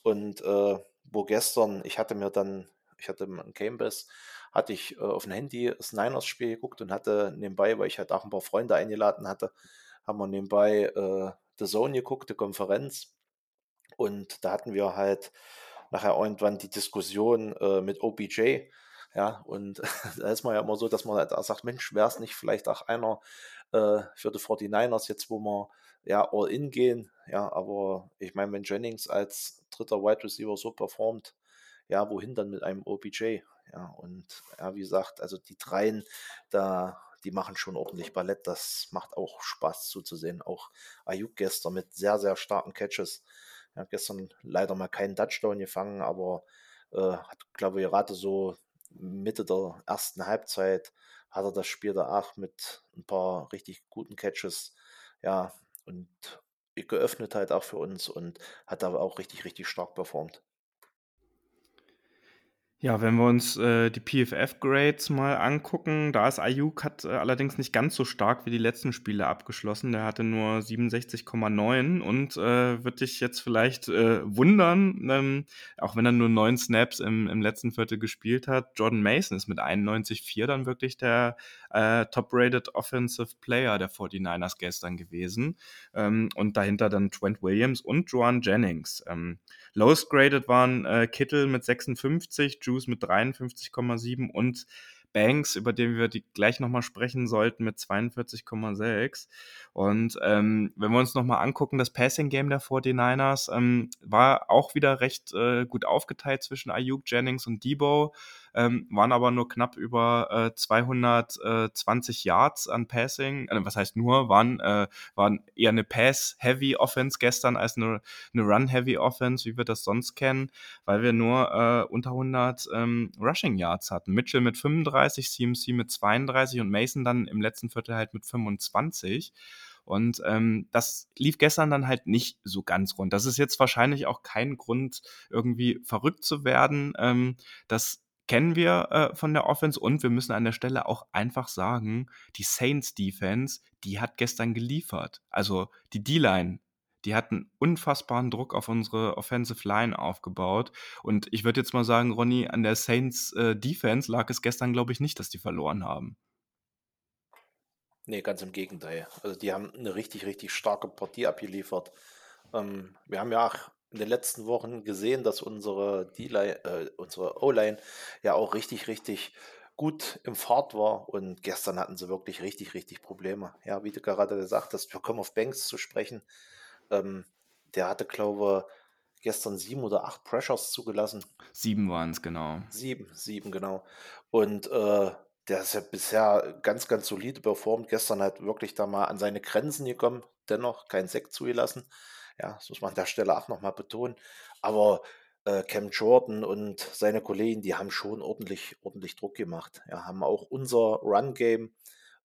Und äh, wo gestern, ich hatte mir dann, ich hatte einen Gamebase, hatte ich äh, auf dem Handy das Niners-Spiel geguckt und hatte nebenbei, weil ich halt auch ein paar Freunde eingeladen hatte, haben wir nebenbei äh, The Zone geguckt, die Konferenz. Und da hatten wir halt nachher irgendwann die Diskussion äh, mit OBJ. Ja, und da ist man ja immer so, dass man halt sagt, Mensch, wäre es nicht vielleicht auch einer äh, für die 49ers jetzt, wo wir ja all in gehen. Ja, aber ich meine, wenn Jennings als dritter Wide Receiver so performt, ja, wohin dann mit einem OBJ? Ja, und ja, wie gesagt, also die dreien, da, die machen schon ordentlich Ballett. Das macht auch Spaß zuzusehen. Auch Ayuk gestern mit sehr, sehr starken Catches. Ja, gestern leider mal keinen Touchdown gefangen, aber äh, hat, glaube ich, gerade so Mitte der ersten Halbzeit hat er das Spiel da auch mit ein paar richtig guten Catches, ja, und geöffnet halt auch für uns und hat aber auch richtig, richtig stark performt. Ja, wenn wir uns äh, die PFF-Grades mal angucken, da ist Ayuk hat äh, allerdings nicht ganz so stark wie die letzten Spiele abgeschlossen. Der hatte nur 67,9 und äh, wird dich jetzt vielleicht äh, wundern, ähm, auch wenn er nur neun Snaps im, im letzten Viertel gespielt hat. Jordan Mason ist mit 91,4 dann wirklich der äh, top-rated Offensive Player der 49ers gestern gewesen. Ähm, und dahinter dann Trent Williams und Joan Jennings. Ähm, lowest graded waren äh, Kittel mit 56, Juice mit 53,7 und Banks, über den wir die gleich nochmal sprechen sollten, mit 42,6. Und ähm, wenn wir uns nochmal angucken, das Passing-Game der 49ers ähm, war auch wieder recht äh, gut aufgeteilt zwischen Ayuk, Jennings und Debo ähm, waren aber nur knapp über äh, 220 Yards an Passing. Äh, was heißt nur, waren, äh, waren eher eine Pass-Heavy Offense gestern als eine, eine Run-Heavy Offense, wie wir das sonst kennen, weil wir nur äh, unter 100 ähm, Rushing Yards hatten. Mitchell mit 35, CMC mit 32 und Mason dann im letzten Viertel halt mit 25. Und ähm, das lief gestern dann halt nicht so ganz rund. Das ist jetzt wahrscheinlich auch kein Grund, irgendwie verrückt zu werden. Ähm, das kennen wir äh, von der Offense und wir müssen an der Stelle auch einfach sagen, die Saints Defense, die hat gestern geliefert. Also die D-Line, die hat einen unfassbaren Druck auf unsere Offensive Line aufgebaut. Und ich würde jetzt mal sagen, Ronny, an der Saints äh, Defense lag es gestern, glaube ich, nicht, dass die verloren haben. Nee, ganz im Gegenteil. Also die haben eine richtig, richtig starke Partie abgeliefert. Ähm, wir haben ja auch in den letzten Wochen gesehen, dass unsere äh, unsere O-Line ja auch richtig, richtig gut im Fahrt war und gestern hatten sie wirklich richtig, richtig Probleme. Ja, wie du gerade gesagt hast, wir kommen auf Banks zu sprechen. Ähm, der hatte, glaube ich, gestern sieben oder acht Pressures zugelassen. Sieben waren es, genau. Sieben, sieben, genau. Und äh, der ist ja bisher ganz, ganz solide performt. Gestern hat wirklich da mal an seine Grenzen gekommen, dennoch kein Sekt zugelassen. Ja, das muss man an der Stelle auch nochmal betonen. Aber äh, Cam Jordan und seine Kollegen, die haben schon ordentlich, ordentlich Druck gemacht. Ja, haben auch unser Run-Game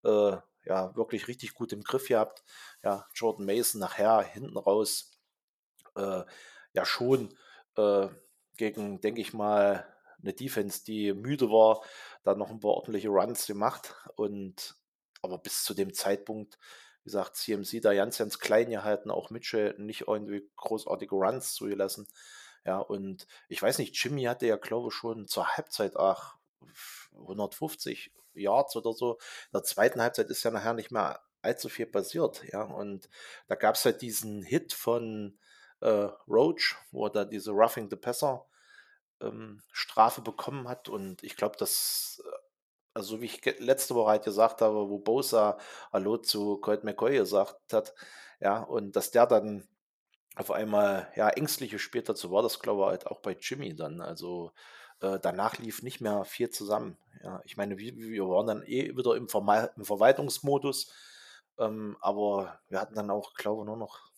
äh, ja wirklich richtig gut im Griff gehabt. Ja, Jordan Mason nachher hinten raus äh, ja schon äh, gegen, denke ich mal, eine Defense, die müde war, da noch ein paar ordentliche Runs gemacht. Und aber bis zu dem Zeitpunkt wie gesagt, CMC da ganz, ganz klein gehalten, auch Mitchell nicht irgendwie großartige Runs zugelassen. Ja, und ich weiß nicht, Jimmy hatte ja, glaube ich, schon zur Halbzeit ach, 150 Yards oder so. In der zweiten Halbzeit ist ja nachher nicht mehr allzu viel passiert. Ja, und da gab es halt diesen Hit von äh, Roach, wo er da diese Roughing the Passer ähm, Strafe bekommen hat. Und ich glaube, das also wie ich letzte Woche halt gesagt habe, wo Bosa Hallo zu Colt McCoy gesagt hat, ja, und dass der dann auf einmal ja ängstlich gespielt hat, so war das glaube ich halt auch bei Jimmy dann. Also äh, danach lief nicht mehr viel zusammen. Ja, ich meine, wir, wir waren dann eh wieder im, Verme im Verwaltungsmodus, ähm, aber wir hatten dann auch, glaube ich, nur noch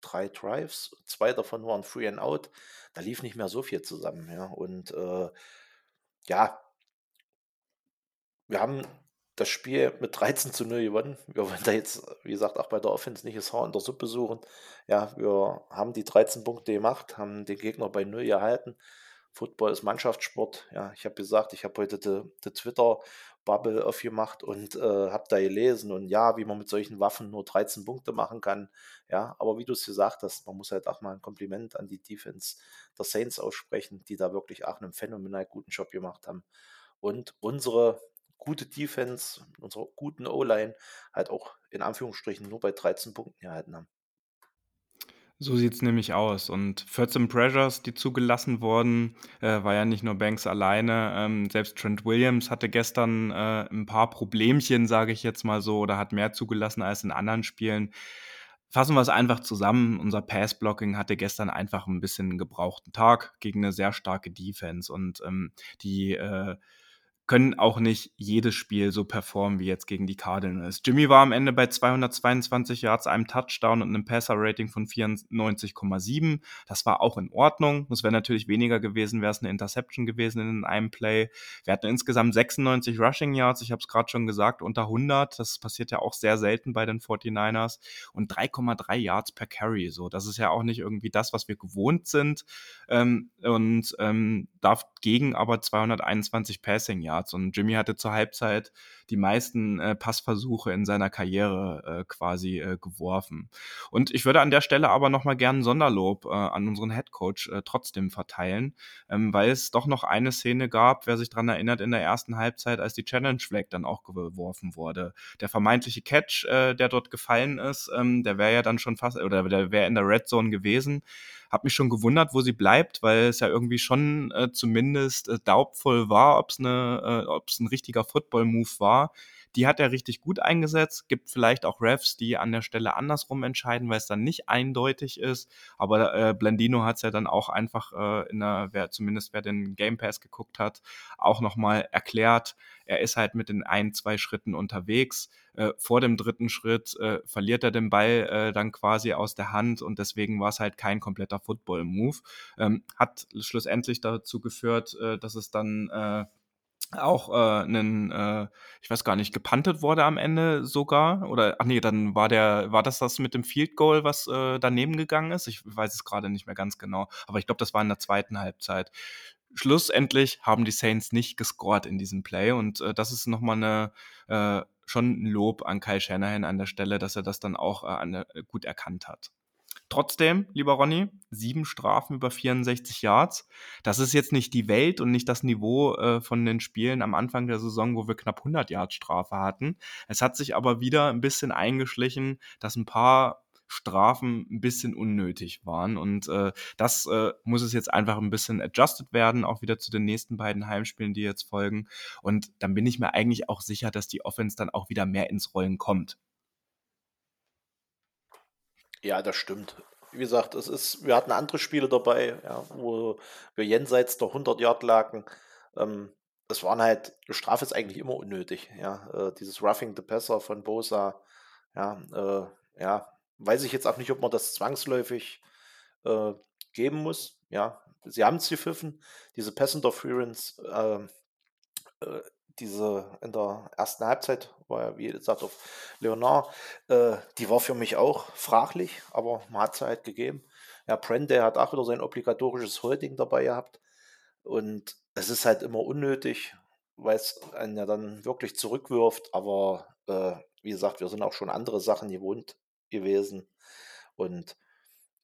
drei Drives, zwei davon waren Free and Out. Da lief nicht mehr so viel zusammen, ja. Und äh, ja, wir haben das Spiel mit 13 zu 0 gewonnen. Wir wollen da jetzt, wie gesagt, auch bei der Offense nicht das Haar in der Suppe suchen. Ja, wir haben die 13 Punkte gemacht, haben den Gegner bei 0 gehalten. Football ist Mannschaftssport. Ja, ich habe gesagt, ich habe heute die Twitter-Bubble aufgemacht und äh, habe da gelesen und ja, wie man mit solchen Waffen nur 13 Punkte machen kann. Ja, aber wie du es gesagt hast, man muss halt auch mal ein Kompliment an die Defense der Saints aussprechen, die da wirklich auch einen phänomenal guten Job gemacht haben. Und unsere gute Defense, unsere guten O-Line halt auch in Anführungsstrichen nur bei 13 Punkten gehalten haben. So sieht es nämlich aus. Und 14 Pressures, die zugelassen wurden, äh, war ja nicht nur Banks alleine. Ähm, selbst Trent Williams hatte gestern äh, ein paar Problemchen, sage ich jetzt mal so, oder hat mehr zugelassen als in anderen Spielen. Fassen wir es einfach zusammen. Unser Pass-Blocking hatte gestern einfach ein bisschen gebrauchten Tag gegen eine sehr starke Defense. Und ähm, die äh, können auch nicht jedes Spiel so performen wie jetzt gegen die Cardinals. Jimmy war am Ende bei 222 Yards, einem Touchdown und einem Passer-Rating von 94,7. Das war auch in Ordnung. Das wäre natürlich weniger gewesen, wäre es eine Interception gewesen in einem Play. Wir hatten insgesamt 96 Rushing Yards. Ich habe es gerade schon gesagt, unter 100. Das passiert ja auch sehr selten bei den 49ers. Und 3,3 Yards per Carry. So, das ist ja auch nicht irgendwie das, was wir gewohnt sind. Ähm, und ähm, dagegen aber 221 Passing Yards. Yards. Und Jimmy hatte zur Halbzeit die meisten äh, Passversuche in seiner Karriere äh, quasi äh, geworfen. Und ich würde an der Stelle aber nochmal gerne Sonderlob äh, an unseren Headcoach äh, trotzdem verteilen, ähm, weil es doch noch eine Szene gab, wer sich daran erinnert, in der ersten Halbzeit, als die Challenge Flag dann auch geworfen wurde. Der vermeintliche Catch, äh, der dort gefallen ist, ähm, der wäre ja dann schon fast, oder der wäre in der Red Zone gewesen. Hab mich schon gewundert, wo sie bleibt, weil es ja irgendwie schon äh, zumindest äh, daubvoll war, ob es eine, äh, ob es ein richtiger Football-Move war. Die hat er richtig gut eingesetzt. Gibt vielleicht auch Refs, die an der Stelle andersrum entscheiden, weil es dann nicht eindeutig ist. Aber äh, Blandino hat es ja dann auch einfach äh, in der, wer, zumindest wer den Game Pass geguckt hat, auch nochmal erklärt. Er ist halt mit den ein, zwei Schritten unterwegs. Äh, vor dem dritten Schritt äh, verliert er den Ball äh, dann quasi aus der Hand und deswegen war es halt kein kompletter Football-Move. Ähm, hat schlussendlich dazu geführt, äh, dass es dann äh, auch äh, einen, äh, ich weiß gar nicht, gepantet wurde am Ende sogar. Oder ach nee, dann war der, war das das mit dem Field Goal, was äh, daneben gegangen ist? Ich weiß es gerade nicht mehr ganz genau. Aber ich glaube, das war in der zweiten Halbzeit. Schlussendlich haben die Saints nicht gescored in diesem Play und äh, das ist nochmal eine äh, schon ein Lob an Kyle Shanahan an der Stelle, dass er das dann auch äh, an, gut erkannt hat. Trotzdem, lieber Ronny, sieben Strafen über 64 Yards. Das ist jetzt nicht die Welt und nicht das Niveau äh, von den Spielen am Anfang der Saison, wo wir knapp 100 Yards Strafe hatten. Es hat sich aber wieder ein bisschen eingeschlichen, dass ein paar Strafen ein bisschen unnötig waren. Und äh, das äh, muss es jetzt einfach ein bisschen adjusted werden, auch wieder zu den nächsten beiden Heimspielen, die jetzt folgen. Und dann bin ich mir eigentlich auch sicher, dass die Offense dann auch wieder mehr ins Rollen kommt. Ja, das stimmt. Wie gesagt, es ist, wir hatten andere Spiele dabei, ja, wo wir jenseits der 100 Yard lagen. Ähm, es waren halt, Strafe ist eigentlich immer unnötig. Ja, äh, dieses Roughing the Passer von Bosa, ja, äh, ja, weiß ich jetzt auch nicht, ob man das zwangsläufig äh, geben muss. Ja, sie haben es gepfiffen. Diese Pass Interference ähm, äh, diese in der ersten Halbzeit war ja, wie gesagt, auf Leonard, äh, die war für mich auch fraglich, aber man hat es halt gegeben. Ja, Brand, der hat auch wieder sein obligatorisches Holding dabei gehabt. Und es ist halt immer unnötig, weil es einen ja dann wirklich zurückwirft. Aber äh, wie gesagt, wir sind auch schon andere Sachen gewohnt gewesen. Und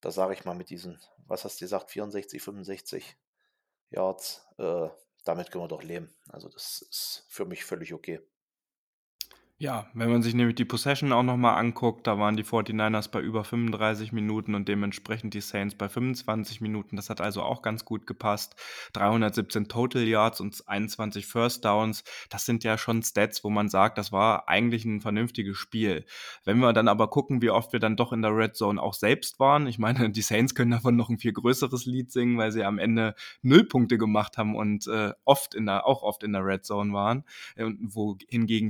da sage ich mal mit diesen, was hast du gesagt, 64, 65 Yards, äh, damit können wir doch leben. Also das ist für mich völlig okay. Ja, wenn man sich nämlich die Possession auch nochmal anguckt, da waren die 49ers bei über 35 Minuten und dementsprechend die Saints bei 25 Minuten. Das hat also auch ganz gut gepasst. 317 Total Yards und 21 First Downs. Das sind ja schon Stats, wo man sagt, das war eigentlich ein vernünftiges Spiel. Wenn wir dann aber gucken, wie oft wir dann doch in der Red Zone auch selbst waren. Ich meine, die Saints können davon noch ein viel größeres Lied singen, weil sie am Ende null Punkte gemacht haben und äh, oft in der, auch oft in der Red Zone waren. Äh,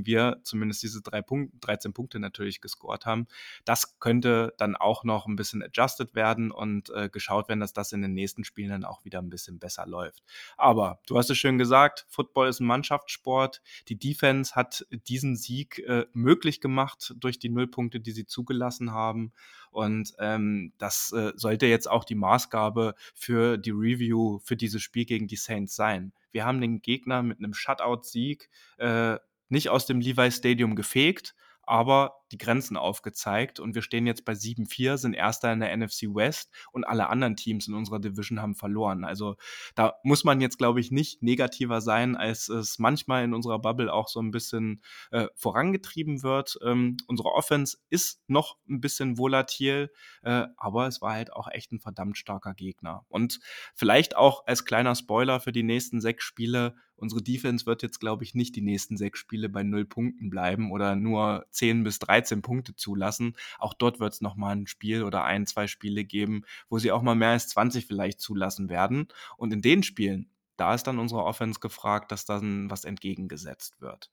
wir zumindest diese drei Punkt, 13 Punkte natürlich gescored haben. Das könnte dann auch noch ein bisschen adjusted werden und äh, geschaut werden, dass das in den nächsten Spielen dann auch wieder ein bisschen besser läuft. Aber du hast es schön gesagt, Football ist ein Mannschaftssport. Die Defense hat diesen Sieg äh, möglich gemacht durch die Nullpunkte, die sie zugelassen haben. Und ähm, das äh, sollte jetzt auch die Maßgabe für die Review für dieses Spiel gegen die Saints sein. Wir haben den Gegner mit einem Shutout-Sieg äh, nicht aus dem Levi Stadium gefegt, aber die Grenzen aufgezeigt und wir stehen jetzt bei 7-4, sind Erster in der NFC West und alle anderen Teams in unserer Division haben verloren. Also da muss man jetzt, glaube ich, nicht negativer sein, als es manchmal in unserer Bubble auch so ein bisschen äh, vorangetrieben wird. Ähm, unsere Offense ist noch ein bisschen volatil, äh, aber es war halt auch echt ein verdammt starker Gegner. Und vielleicht auch als kleiner Spoiler für die nächsten sechs Spiele, unsere Defense wird jetzt, glaube ich, nicht die nächsten sechs Spiele bei null Punkten bleiben oder nur 10 bis 13 13 Punkte zulassen. Auch dort wird es nochmal ein Spiel oder ein, zwei Spiele geben, wo sie auch mal mehr als 20 vielleicht zulassen werden. Und in den Spielen, da ist dann unsere Offense gefragt, dass dann was entgegengesetzt wird.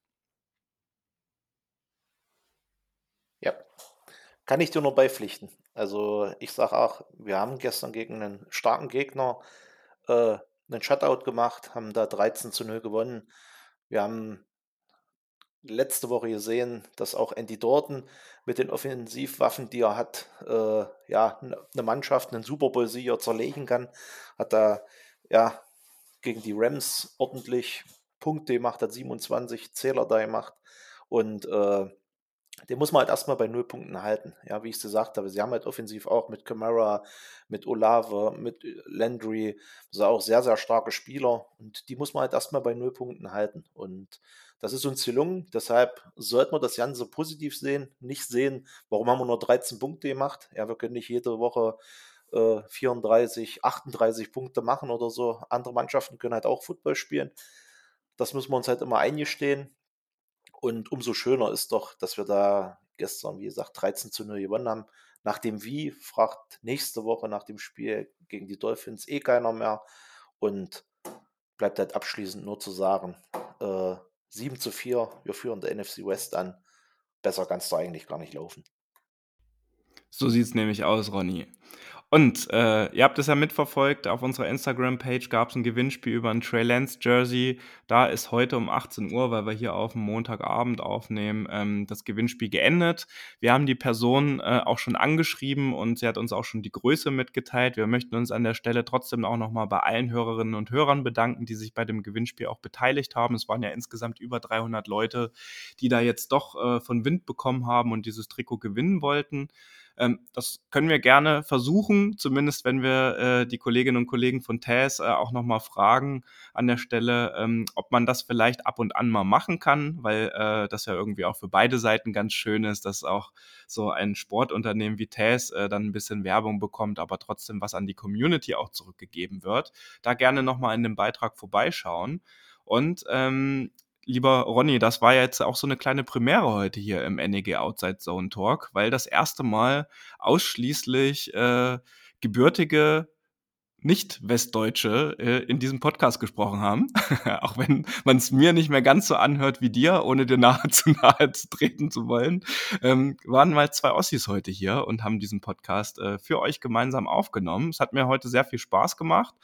Ja, kann ich dir nur beipflichten. Also ich sage auch, wir haben gestern gegen einen starken Gegner äh, einen Shutout gemacht, haben da 13 zu 0 gewonnen. Wir haben letzte Woche gesehen, dass auch Andy Dorton mit den Offensivwaffen, die er hat, äh, ja, eine Mannschaft, einen Super Bowl-Sieger zerlegen kann. Hat da ja gegen die Rams ordentlich Punkte gemacht, hat 27 Zähler da gemacht und äh, den muss man halt erstmal bei null Punkten halten. Ja, wie ich es gesagt habe, sie haben halt offensiv auch mit Camara, mit Olave, mit Landry, also auch sehr, sehr starke Spieler und die muss man halt erstmal bei null Punkten halten. Und das ist uns gelungen, deshalb sollte man das Ganze positiv sehen, nicht sehen, warum haben wir nur 13 Punkte gemacht. Ja, wir können nicht jede Woche äh, 34, 38 Punkte machen oder so. Andere Mannschaften können halt auch Football spielen. Das müssen wir uns halt immer eingestehen. Und umso schöner ist doch, dass wir da gestern, wie gesagt, 13 zu 0 gewonnen haben. Nach dem Wie fragt nächste Woche nach dem Spiel gegen die Dolphins eh keiner mehr. Und bleibt halt abschließend nur zu sagen, äh, 7 zu 4, wir führen der NFC West an. Besser kannst du eigentlich gar nicht laufen. So sieht es nämlich aus, Ronny. Und äh, ihr habt es ja mitverfolgt, auf unserer Instagram-Page gab es ein Gewinnspiel über ein Trey Lance Jersey. Da ist heute um 18 Uhr, weil wir hier auf dem Montagabend aufnehmen, ähm, das Gewinnspiel geendet. Wir haben die Person äh, auch schon angeschrieben und sie hat uns auch schon die Größe mitgeteilt. Wir möchten uns an der Stelle trotzdem auch nochmal bei allen Hörerinnen und Hörern bedanken, die sich bei dem Gewinnspiel auch beteiligt haben. Es waren ja insgesamt über 300 Leute, die da jetzt doch äh, von Wind bekommen haben und dieses Trikot gewinnen wollten. Ähm, das können wir gerne versuchen, zumindest wenn wir äh, die Kolleginnen und Kollegen von TAS äh, auch nochmal fragen an der Stelle, ähm, ob man das vielleicht ab und an mal machen kann, weil äh, das ja irgendwie auch für beide Seiten ganz schön ist, dass auch so ein Sportunternehmen wie TAS äh, dann ein bisschen Werbung bekommt, aber trotzdem was an die Community auch zurückgegeben wird. Da gerne nochmal in dem Beitrag vorbeischauen. Und ähm, lieber Ronny, das war ja jetzt auch so eine kleine Premiere heute hier im NEG Outside Zone Talk, weil das erste Mal ausschließlich äh, gebürtige nicht-Westdeutsche äh, in diesem Podcast gesprochen haben. auch wenn man es mir nicht mehr ganz so anhört wie dir, ohne dir nahe zu nahe zu treten zu wollen, ähm, waren mal zwei Ossis heute hier und haben diesen Podcast äh, für euch gemeinsam aufgenommen. Es hat mir heute sehr viel Spaß gemacht.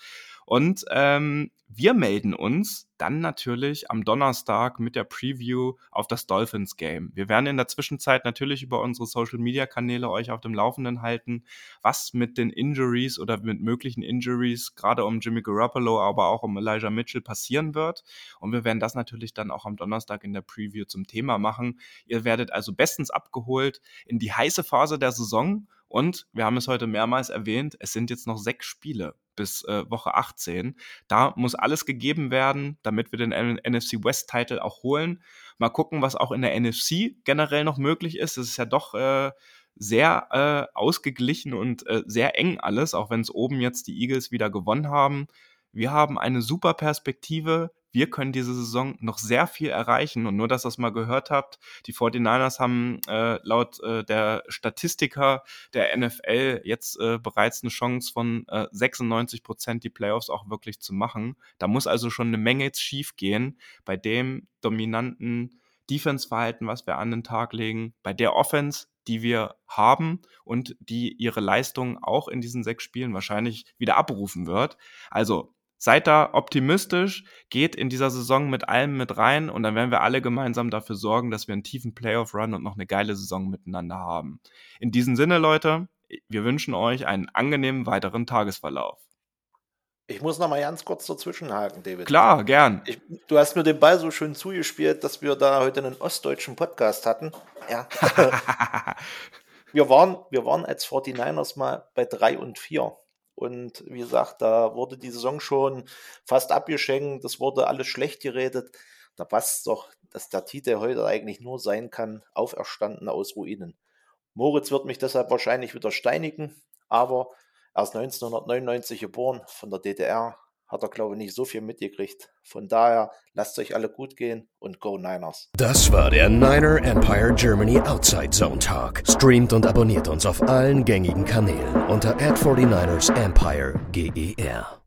Und ähm, wir melden uns dann natürlich am Donnerstag mit der Preview auf das Dolphins Game. Wir werden in der Zwischenzeit natürlich über unsere Social Media Kanäle euch auf dem Laufenden halten, was mit den Injuries oder mit möglichen Injuries, gerade um Jimmy Garoppolo, aber auch um Elijah Mitchell passieren wird. Und wir werden das natürlich dann auch am Donnerstag in der Preview zum Thema machen. Ihr werdet also bestens abgeholt in die heiße Phase der Saison. Und wir haben es heute mehrmals erwähnt, es sind jetzt noch sechs Spiele bis äh, Woche 18. Da muss alles gegeben werden, damit wir den NFC West Title auch holen. Mal gucken, was auch in der NFC generell noch möglich ist. Es ist ja doch äh, sehr äh, ausgeglichen und äh, sehr eng alles, auch wenn es oben jetzt die Eagles wieder gewonnen haben. Wir haben eine super Perspektive wir können diese Saison noch sehr viel erreichen. Und nur, dass ihr das mal gehört habt, die 49ers haben äh, laut äh, der Statistiker der NFL jetzt äh, bereits eine Chance von 96 äh, Prozent, die Playoffs auch wirklich zu machen. Da muss also schon eine Menge jetzt schief gehen bei dem dominanten Defense-Verhalten, was wir an den Tag legen, bei der Offense, die wir haben und die ihre Leistung auch in diesen sechs Spielen wahrscheinlich wieder abrufen wird. Also seid da optimistisch, geht in dieser Saison mit allem mit rein und dann werden wir alle gemeinsam dafür sorgen, dass wir einen tiefen Playoff-Run und noch eine geile Saison miteinander haben. In diesem Sinne, Leute, wir wünschen euch einen angenehmen weiteren Tagesverlauf. Ich muss noch mal ganz kurz dazwischenhaken, David. Klar, gern. Ich, du hast mir den Ball so schön zugespielt, dass wir da heute einen ostdeutschen Podcast hatten. Ja. wir, waren, wir waren als 49ers mal bei 3 und 4. Und wie gesagt, da wurde die Saison schon fast abgeschenkt, das wurde alles schlecht geredet. Da passt doch, dass der Titel heute eigentlich nur sein kann, auferstanden aus Ruinen. Moritz wird mich deshalb wahrscheinlich wieder steinigen, aber er ist 1999 geboren, von der DDR, hat er, glaube ich, nicht so viel mitgekriegt. Von daher, lasst euch alle gut gehen und Go Niners. Das war der Niner Empire Germany Outside Zone Talk. Streamt und abonniert uns auf allen gängigen Kanälen unter ad 49 ersempire GER.